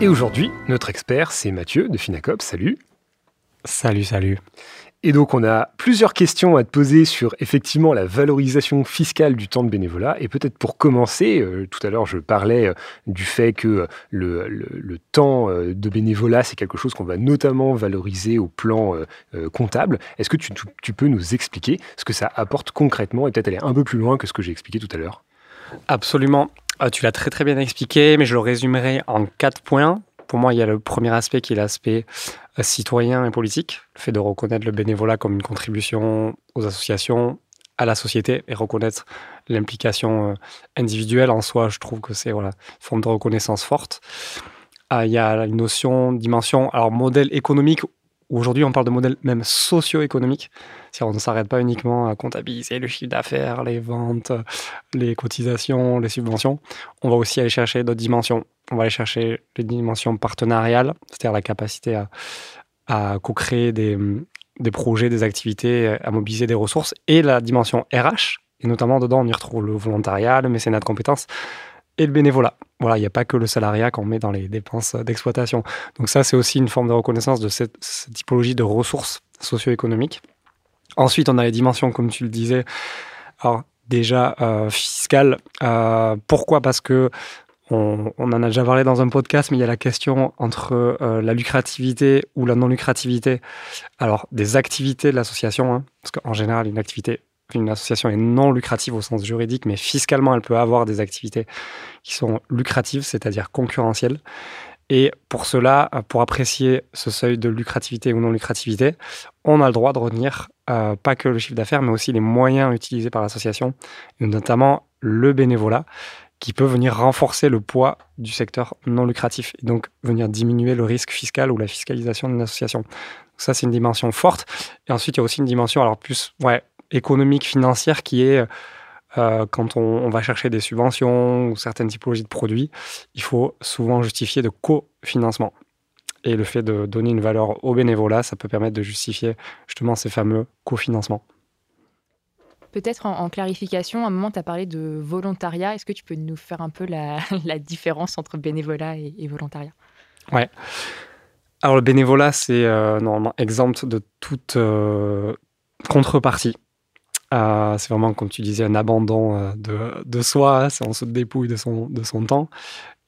Et aujourd'hui, notre expert, c'est Mathieu de Finacop. Salut. Salut, salut. Et donc, on a plusieurs questions à te poser sur effectivement la valorisation fiscale du temps de bénévolat. Et peut-être pour commencer, euh, tout à l'heure, je parlais euh, du fait que le, temps euh, de bénévolat, c'est quelque chose qu'on va notamment valoriser au plan comptable. Est-ce que tu, tu, peux nous expliquer ce que ça apporte concrètement? Et peut-être aller un peu plus loin que ce que j'ai expliqué tout à l'heure Absolument. Tu l'as très très bien expliqué, mais je le résumerai en quatre points. Pour moi, il y a le premier aspect qui est l'aspect euh, citoyen et politique, le fait de reconnaître le bénévolat comme une contribution aux associations, à la société et reconnaître l'implication euh, individuelle en soi, je trouve que c'est voilà, une forme de reconnaissance forte. Ah, il y a une notion, dimension, alors modèle économique, aujourd'hui on parle de modèle même socio-économique, on ne s'arrête pas uniquement à comptabiliser le chiffre d'affaires, les ventes, les cotisations, les subventions, on va aussi aller chercher d'autres dimensions. On va aller chercher les dimensions partenariales, c'est-à-dire la capacité à, co-créer des, projets, des activités, à mobiliser des ressources, et la dimension RH. Et notamment, dedans, on y retrouve le volontariat, le mécénat de compétences et le bénévolat. Voilà, il n'y a pas que le salariat qu'on met dans les dépenses d'exploitation. Donc ça, c'est aussi une forme de reconnaissance de cette, typologie de ressources socio-économiques. Ensuite, on a les dimensions, comme tu le disais, déjà euh, fiscales. Euh, pourquoi? Parce que on, en a déjà parlé dans un podcast, mais il y a la question entre euh, la lucrativité ou la non-lucrativité. Alors, des activités de l'association, hein, parce qu'en général, une activité, une association est non lucrative au sens juridique, mais fiscalement, elle peut avoir des activités qui sont lucratives, c'est-à-dire concurrentielles. Et pour cela, pour apprécier ce seuil de lucrativité ou non lucrativité, on a le droit de retenir euh, pas que le chiffre d'affaires, mais aussi les moyens utilisés par l'association, notamment le bénévolat qui peut venir renforcer le poids du secteur non lucratif et donc venir diminuer le risque fiscal ou la fiscalisation d'une association. Ça, c'est une dimension forte. Et ensuite, il y a aussi une dimension alors plus ouais, économique, financière qui est euh, quand on, va chercher des subventions ou certaines typologies de produits, il faut souvent justifier de cofinancement. Et le fait de donner une valeur au bénévolat, ça peut permettre de justifier justement ces fameux cofinancements. Peut-être en, clarification, à un moment, tu as parlé de volontariat. Est-ce que tu peux nous faire un peu la, différence entre bénévolat et, volontariat? Ouais. Alors, le bénévolat, c'est euh, normalement exempt de toute euh, contrepartie. Euh, c'est vraiment, comme tu disais, un abandon de, de, soi. Hein, on se dépouille de son, de son temps.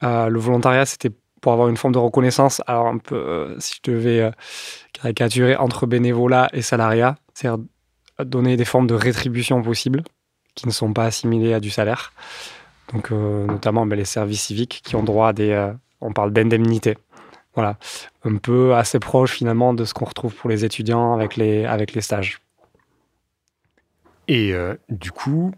le volontariat, c'était pour avoir une forme de reconnaissance. Alors, un peu, si je devais caricaturer entre bénévolat et salariat, c'est-à-dire donner des formes de rétribution possibles qui ne sont pas assimilées à du salaire. Donc, euh, notamment ben, les services civiques qui ont droit à des. Euh, on parle d'indemnité. Voilà. Un peu assez proche finalement de ce qu'on retrouve pour les étudiants avec les, avec les stages. Et euh, du coup,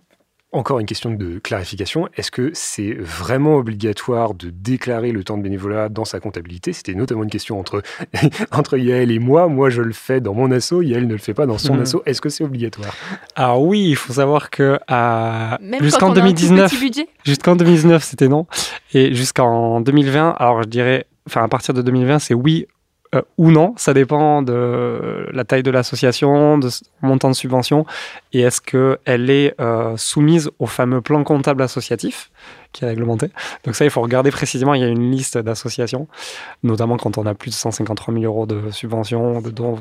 encore une question de clarification. Est-ce que c'est vraiment obligatoire de déclarer le temps de bénévolat dans sa comptabilité? C'était notamment une question entre, entre Yael et moi. Moi, je le fais dans mon asso. Yael ne le fait pas dans son mhm. asso. Est-ce que c'est obligatoire? Alors oui, il faut savoir que jusqu'en 2019, jusqu'en 2019, c'était non. Et jusqu'en 2020, alors je dirais, enfin à partir de 2020, c'est oui euh, ou non. Ça dépend de la taille de l'association, de montant de subvention et est-ce qu'elle est euh, soumise au fameux plan comptable associatif qui est réglementé. Donc ça, il faut regarder précisément. Il y a une liste d'associations, notamment quand on a plus de 153 000 euros de subvention, de dons,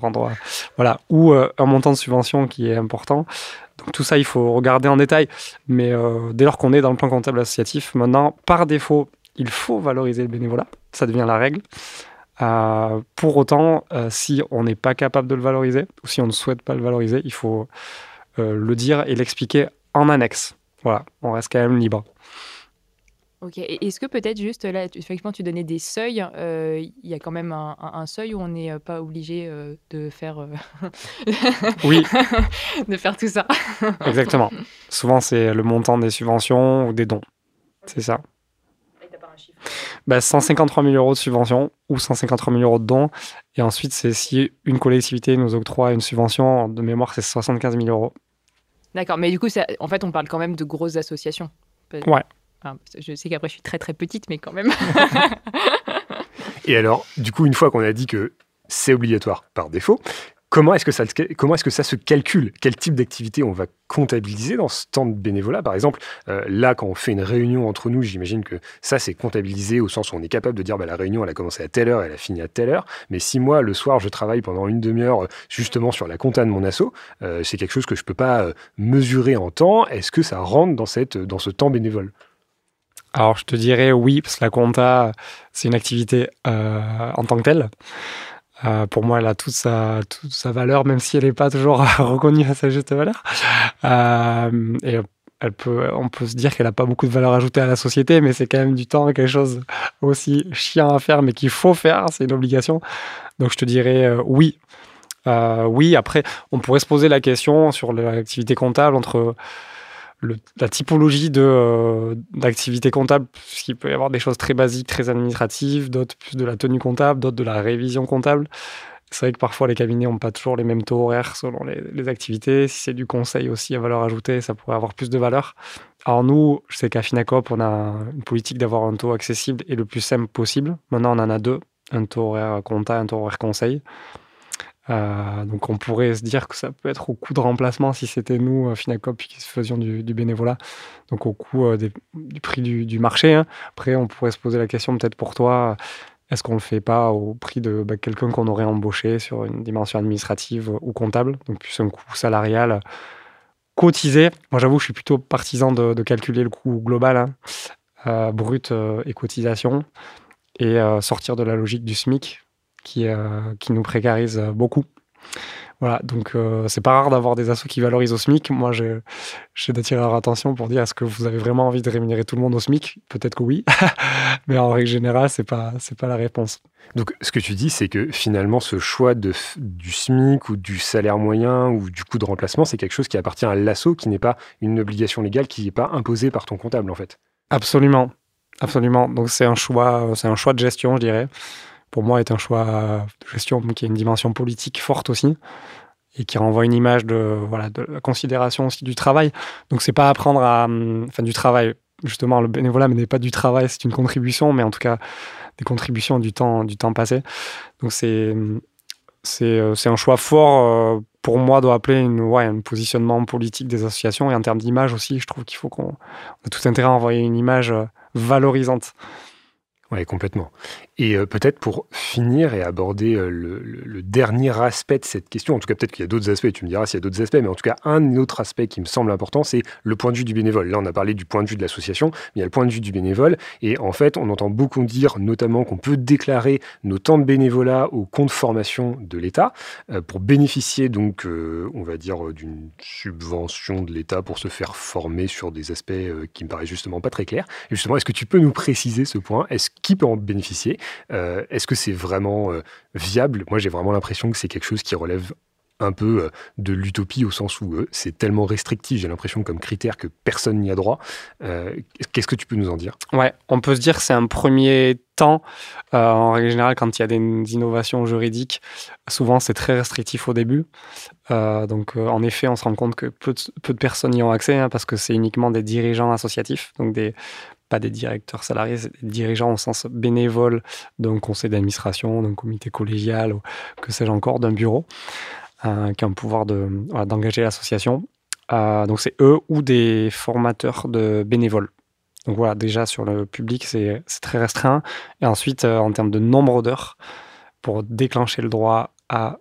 voilà, ou euh, un montant de subvention qui est important. Donc tout ça, il faut regarder en détail. Mais dès lors qu'on est dans le plan comptable associatif, maintenant, par défaut, il faut valoriser le bénévolat. Ça devient la règle. Euh, pour autant, euh, si on n'est pas capable de le valoriser, ou si on ne souhaite pas le valoriser, il faut euh, le dire et l'expliquer en annexe. Voilà, on reste quand même libre. Ok, est-ce que peut-être juste là, effectivement, tu donnais des seuils, il y a quand même un, seuil où on n'est pas obligé de faire. oui. de faire tout ça? Exactement. Souvent, c'est le montant des subventions ou des dons. C'est ça. 153 000 bah, euros de subvention ou 153 000 euros de dons. Et ensuite, c'est si une collectivité nous octroie une subvention, de mémoire, c'est 75 000 euros. D'accord, mais du coup, en fait, on parle quand même de grosses associations. Ouais. je sais qu'après, je suis très très petite, mais quand même. Et alors, du coup, une fois qu'on a dit que c'est obligatoire par défaut, comment est-ce que ça, se calcule? Quel type d'activité on va comptabiliser dans ce temps de bénévolat? Par exemple, euh, là, quand on fait une réunion entre nous, j'imagine que ça, c'est comptabilisé au sens où on est capable de dire bah, la réunion, elle a commencé à telle heure, elle a fini à telle heure. Mais si moi, le soir, je travaille pendant une demi-heure justement sur la compta de mon asso, euh, c'est quelque chose que je ne peux pas euh, mesurer en temps. Est-ce que ça rentre dans ce temps bénévole? Alors, je te dirais oui, parce que la compta, c'est une activité en tant que telle. Euh, pour moi, elle a toute sa, valeur, même si elle n'est pas toujours reconnue à sa juste valeur. Euh, et on peut se dire qu'elle n'a pas beaucoup de valeur ajoutée à la société, mais c'est quand même du temps, quelque chose aussi chiant à faire, mais qu'il faut faire, c'est une obligation. Donc je te dirais euh, oui. oui, après, on pourrait se poser la question sur l'activité comptable entre la typologie de euh, d'activité comptable, puisqu'il peut y avoir des choses très basiques, très administratives, d'autres plus de la tenue comptable, d'autres de la révision comptable. C'est vrai que parfois les cabinets n'ont pas toujours les mêmes taux horaires selon les, activités. Si c'est du conseil aussi à valeur ajoutée, ça pourrait avoir plus de valeur. Alors nous, je sais qu'à Finacop, on a une politique d'avoir un taux accessible et le plus simple possible. Maintenant, on en a deux, un taux horaire compta, un taux horaire conseil. Euh, donc on pourrait se dire que ça peut être au coût de remplacement si c'était nous, euh, Finacop, qui faisions du, bénévolat, donc au coût euh, du prix du, marché. Hein. Après, on pourrait se poser la question peut-être pour toi, est-ce qu'on ne le fait pas au prix de bah, quelqu'un qu'on aurait embauché sur une dimension administrative ou comptable, donc plus un coût salarial cotisé. Moi j'avoue, je suis plutôt partisan de, calculer le coût global, hein, brut et cotisation, et sortir de la logique du SMIC qui, euh, qui nous précarise beaucoup. Voilà, donc euh, c'est pas rare d'avoir des assos qui valorisent au SMIC. Moi, j'ai d'attirer leur attention pour dire est-ce que vous avez vraiment envie de rémunérer tout le monde au SMIC? Peut-être que oui, mais en règle générale, c'est pas c'est pas la réponse. Donc, ce que tu dis, c'est que finalement, ce choix de, du SMIC ou du salaire moyen ou du coût de remplacement, c'est quelque chose qui appartient à l'asso, qui n'est pas une obligation légale, qui n'est pas imposée par ton comptable, en fait. Absolument, absolument. Donc, c'est un choix, c'est un choix de gestion, je dirais pour moi, est un choix de gestion qui a une dimension politique forte aussi et qui renvoie une image de, voilà, de la considération aussi du travail. Donc, c'est pas apprendre à. Enfin, du travail. Justement, le bénévolat n'est pas du travail, c'est une contribution, mais en tout cas, des contributions du temps, du temps passé. Donc, c'est. C'est un choix fort, euh, pour moi, doit appeler une, ouais, un positionnement politique des associations. Et en termes d'image aussi, je trouve qu'il faut qu'on a tout intérêt à envoyer une image euh, valorisante. Oui, complètement. Et euh, peut-être pour finir et aborder euh, le, dernier aspect de cette question, en tout cas peut-être qu'il y a d'autres aspects, tu me diras s'il y a d'autres aspects, mais en tout cas un autre aspect qui me semble important, c'est le point de vue du bénévole. Là, on a parlé du point de vue de l'association, mais il y a le point de vue du bénévole. Et en fait, on entend beaucoup dire notamment qu'on peut déclarer nos temps de bénévolat au compte formation de l'État euh, pour bénéficier donc, on va dire, d'une subvention de l'État pour se faire former sur des aspects qui me paraissent justement pas très clairs. Et justement, est-ce que tu peux nous préciser ce point? Est-ce qui peut en bénéficier? Est-ce que c'est vraiment euh, viable? Moi, j'ai vraiment l'impression que c'est quelque chose qui relève un peu euh, de l'utopie au sens où c'est tellement restrictif, j'ai l'impression comme critère que personne n'y a droit. Qu'est-ce que tu peux nous en dire? Ouais, on peut se dire que c'est un premier temps. en règle générale, quand il y a des innovations juridiques, souvent c'est très restrictif au début. donc en effet, on se rend compte que peu de, personnes y ont accès hein, parce que c'est uniquement des dirigeants associatifs, donc pas des directeurs salariés, des dirigeants au sens bénévole d'un conseil d'administration, d'un comité collégial, ou que sais-je encore, d'un bureau, euh, qui a un pouvoir d'engager l'association. Euh, donc c'est eux ou des formateurs de bénévoles. Donc voilà, déjà sur le public, c'est très restreint. Et ensuite, euh, en termes de nombre d'heures, pour déclencher le droit à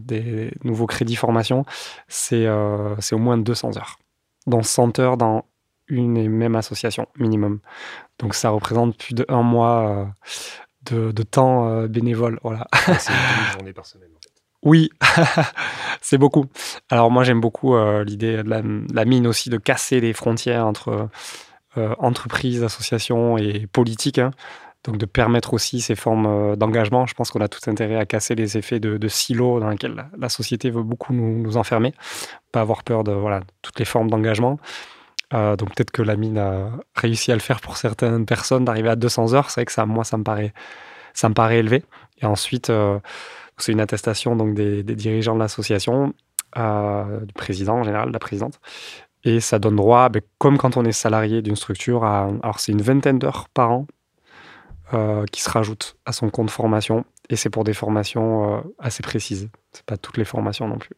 des nouveaux crédits formation, c'est au moins 200 heures. Dont 100 heures dans une et même association minimum. Donc ça représente plus de un mois euh, de, temps euh, bénévole. Voilà. c'est une journée. Oui, c'est beaucoup. Alors moi j'aime beaucoup euh, l'idée de la, mine aussi de casser les frontières entre entreprises, associations et politiques. Hein. Donc de permettre aussi ces formes d'engagement. Je pense qu'on a tout intérêt à casser les effets de, silos dans lesquels la, société veut beaucoup nous, enfermer. Pas avoir peur de voilà, toutes les formes d'engagement. Euh, donc peut-être que la mine a réussi à le faire pour certaines personnes, d'arriver à 200 heures. C'est vrai que ça, moi, ça me paraît, ça me paraît élevé. Et ensuite, euh, c'est une attestation donc des, dirigeants de l'association, euh, du président en général, de la présidente. Et ça donne droit, ben, comme quand on est salarié d'une structure, à, alors c'est une vingtaine d'heures par an qui se rajoutent à son compte formation. Et c'est pour des formations euh, assez précises. C'est pas toutes les formations non plus.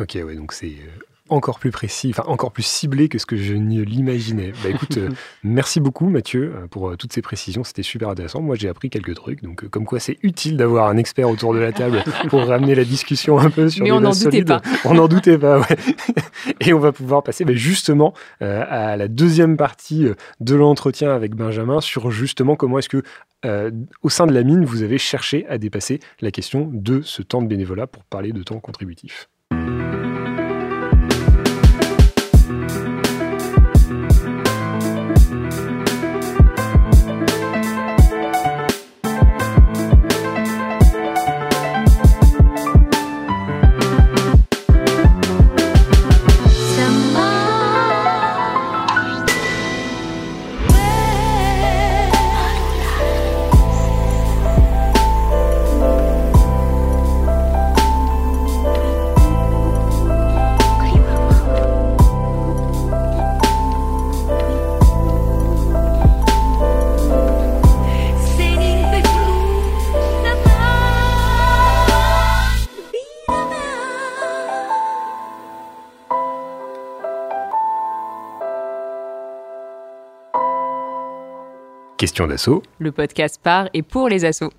Ok, ouais, donc c'est euh, encore plus précis, enfin encore plus ciblé que ce que je ne l'imaginais. Bah écoute, euh, merci beaucoup Mathieu euh, pour euh, toutes ces précisions, c'était super intéressant. Moi j'ai appris quelques trucs, donc euh, comme quoi c'est utile d'avoir un expert autour de la table pour ramener la discussion un peu sur Mais des on n'en doutait pas. On n'en doutait pas, ouais. Et on va pouvoir passer bah, justement à la deuxième partie de l'entretien avec Benjamin sur justement comment est-ce que euh, au sein de la mine, vous avez cherché à dépasser la question de ce temps de bénévolat pour parler de temps contributif. Question d'assaut. Le podcast par et pour les assos.